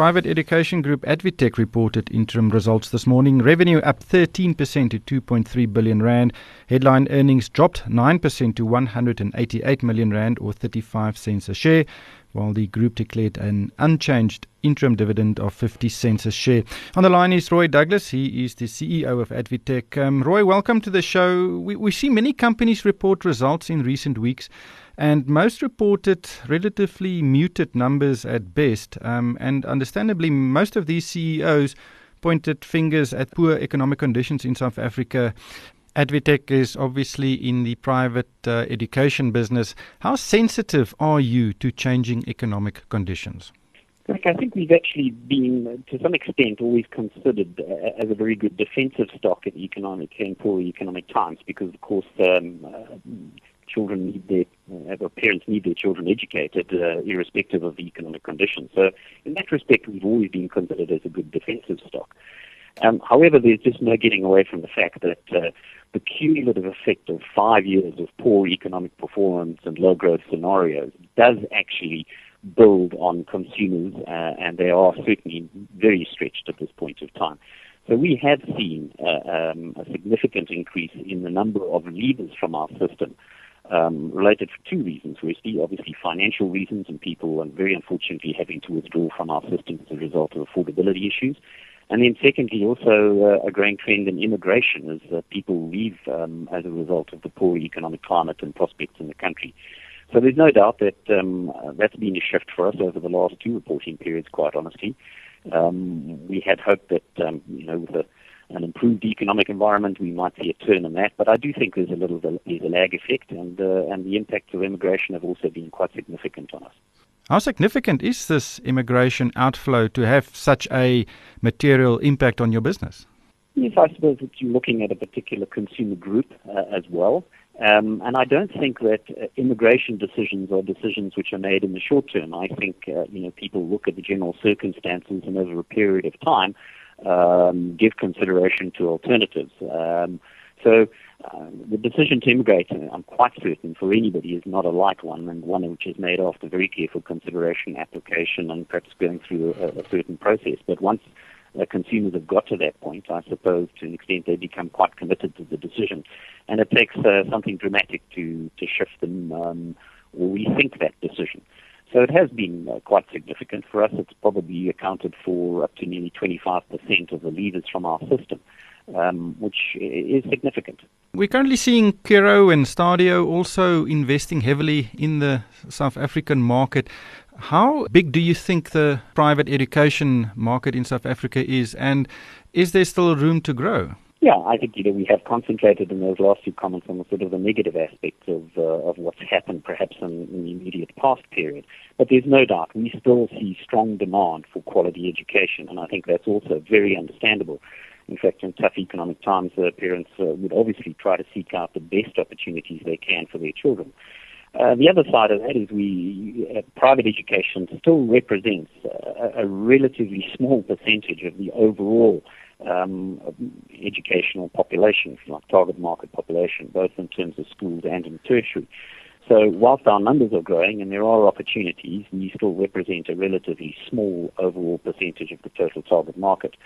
Private education group ADvTECH reported interim results this morning. Revenue up 13% to 2.3 billion rand. Headline earnings dropped 9% to 188 million rand or 35 cents a share, while the group declared an unchanged interim dividend of 50 cents a share. On the line is Roy Douglas. He is the CEO of ADvTECH. Um, Roy, welcome to the show. We, we see many companies report results in recent weeks and most reported relatively muted numbers at best. Um, and understandably, most of these CEOs pointed fingers at poor economic conditions in South Africa. ADvTECH is obviously in the private uh, education business. How sensitive are you to changing economic conditions? I think we've actually been, to some extent, always considered uh, as a very good defensive stock in economic and poor economic times because, of course, um, uh, children need their, uh, parents need their children educated, uh, irrespective of the economic conditions. So, in that respect, we've always been considered as a good defensive stock. Um, however, there's just no getting away from the fact that uh, the cumulative effect of five years of poor economic performance and low growth scenarios does actually build on consumers, uh, and they are certainly very stretched at this point of time. So we have seen uh, um, a significant increase in the number of leavers from our system um, related for two reasons. Firstly, obviously financial reasons, and people are very unfortunately having to withdraw from our system as a result of affordability issues. And then secondly, also uh, a growing trend in immigration as uh, people leave um, as a result of the poor economic climate and prospects in the country. So there's no doubt that um, that's been a shift for us over the last two reporting periods, quite honestly. Um, we had hoped that, um, you know, with the an improved economic environment, we might see a turn in that. But I do think there's a little there's a lag effect, and uh, and the impacts of immigration have also been quite significant on us. How significant is this immigration outflow to have such a material impact on your business? Yes, I suppose that you're looking at a particular consumer group uh, as well. Um, and I don't think that uh, immigration decisions are decisions which are made in the short term. I think uh, you know people look at the general circumstances and over a period of time um, give consideration to alternatives. Um, so uh, the decision to immigrate, uh, I'm quite certain, for anybody is not a light one and one which is made after very careful consideration, application, and perhaps going through a, a certain process. But once uh, consumers have got to that point, I suppose to an extent they become quite committed to the decision. And it takes uh, something dramatic to, to shift them um, or rethink that decision. So it has been uh, quite significant for us. It's probably accounted for up to nearly 25% of the leavers from our system, um, which is significant. We're currently seeing Curro and Stadio also investing heavily in the South African market. How big do you think the private education market in South Africa is, and is there still room to grow? Yeah, I think you know we have concentrated in those last few comments on the sort of the negative aspects of uh, of what's happened, perhaps in, in the immediate past period. But there's no doubt we still see strong demand for quality education, and I think that's also very understandable. In fact, in tough economic times, uh, parents uh, would obviously try to seek out the best opportunities they can for their children. Uh, the other side of that is we uh, private education still represents uh, a relatively small percentage of the overall um, educational population, if you like target market population, both in terms of schools and in tertiary. So whilst our numbers are growing and there are opportunities, we still represent a relatively small overall percentage of the total target market.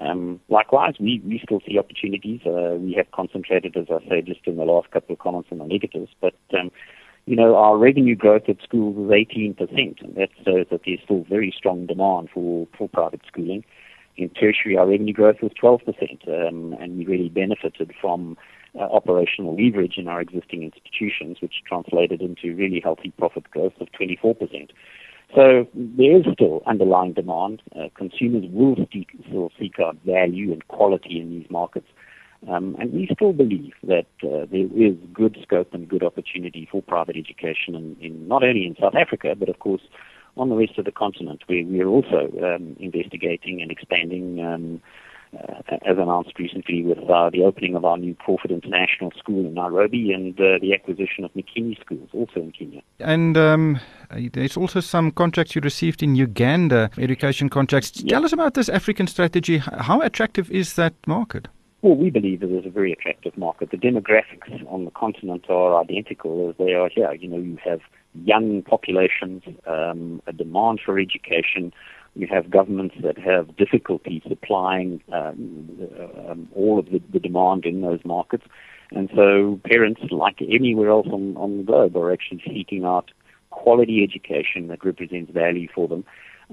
Um, likewise, we, we still see opportunities. Uh, we have concentrated, as I say, just in the last couple of comments on the negatives, but um, you know, our revenue growth at schools is 18%, and that shows that there's still very strong demand for, for private schooling. In tertiary, our revenue growth was 12%, um, and we really benefited from uh, operational leverage in our existing institutions, which translated into really healthy profit growth of 24%. So there is still underlying demand. Uh, consumers will seek, still seek out value and quality in these markets. Um, and we still believe that uh, there is good scope and good opportunity for private education in, in not only in South Africa, but of course on the rest of the continent, where we are also um, investigating and expanding, um, uh, as announced recently, with uh, the opening of our new Crawford International School in Nairobi and uh, the acquisition of Makini Schools, also in Kenya. And um, there's also some contracts you received in Uganda, education contracts. Tell us about this African strategy. How attractive is that market? Well, we believe it is a very attractive market. The demographics on the continent are identical as they are here. You know, you have young populations, um, a demand for education, You have governments that have difficulty supplying um, um, all of the, the demand in those markets. And so parents, like anywhere else on, on the globe, are actually seeking out quality education that represents value for them.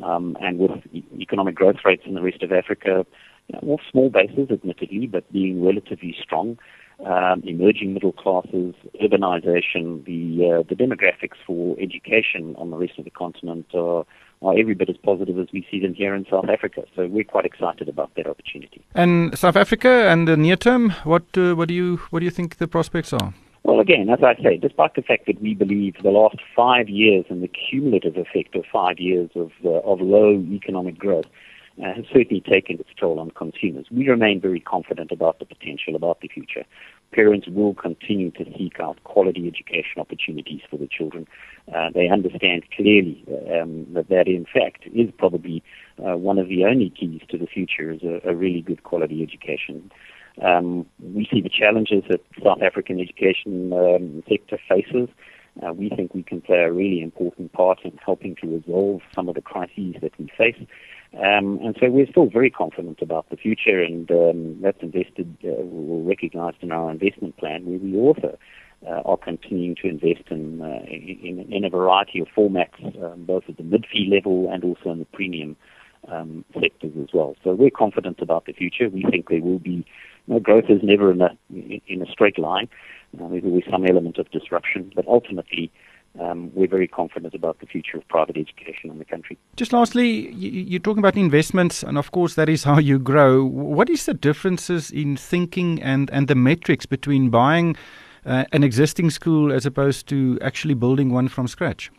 Um, and with economic growth rates in the rest of Africa, you know, off small bases, admittedly, but being relatively strong, um, emerging middle classes, urbanization, the uh, the demographics for education on the rest of the continent are, are every bit as positive as we see them here in South Africa. So we're quite excited about that opportunity. And South Africa and the near term, what uh, what do you what do you think the prospects are? Well, again, as I say, despite the fact that we believe the last five years and the cumulative effect of five years of uh, of low economic growth uh, has certainly taken its toll on consumers. We remain very confident about the potential, about the future. Parents will continue to seek out quality education opportunities for the children. Uh, they understand clearly um, that that, in fact, is probably uh, one of the only keys to the future is a, a really good quality education. Um, we see the challenges that South African education um, sector faces. Uh, we think we can play a really important part in helping to resolve some of the crises that we face. Um, and so we're still very confident about the future, and um, that's invested, uh, or recognized in our investment plan, where we also uh, are continuing to invest in, uh, in, in a variety of formats, um, both at the mid-fee level and also in the premium um, sectors as well. So we're confident about the future. We think there will be you know, growth is never in a in a straight line. Uh, there's always some element of disruption, but ultimately um, we're very confident about the future of private education in the country. Just lastly, you're talking about investments, and of course, that is how you grow. What is the differences in thinking and, and the metrics between buying uh, an existing school as opposed to actually building one from scratch?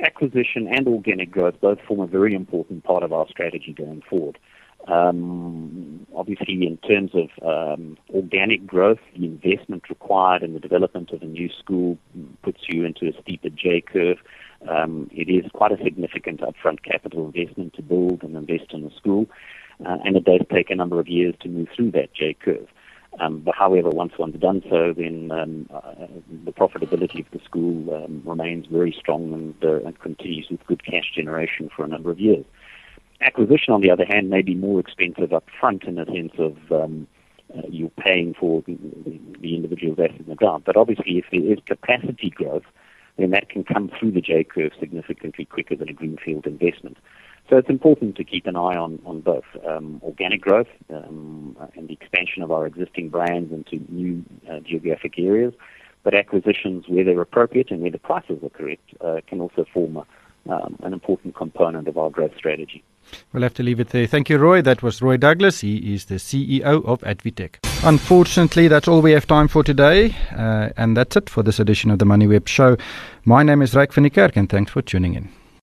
Acquisition and organic growth both form a very important part of our strategy going forward. Um, obviously, in terms of um, organic growth, the investment required in the development of a new school puts you into a steeper J curve. Um, it is quite a significant upfront capital investment to build and invest in a school, uh, and it does take a number of years to move through that J curve. Um, but however, once one's done so, then um, uh, the profitability of the school um, remains very strong and, uh, and continues with good cash generation for a number of years. Acquisition, on the other hand, may be more expensive up front in the sense of um, uh, you're paying for the, the individual's asset in the ground. But obviously, if there is capacity growth, then that can come through the J curve significantly quicker than a greenfield investment. So it's important to keep an eye on, on both um, organic growth um, and the expansion of our existing brands into new uh, geographic areas, but acquisitions where they're appropriate and where the prices are correct uh, can also form a, um, an important component of our growth strategy. We'll have to leave it there. Thank you, Roy. That was Roy Douglas. He is the CEO of ADvTECH. Unfortunately, that's all we have time for today. Uh, and that's it for this edition of the MoneyWeb Show. My name is Ryk van Niekerk, and thanks for tuning in.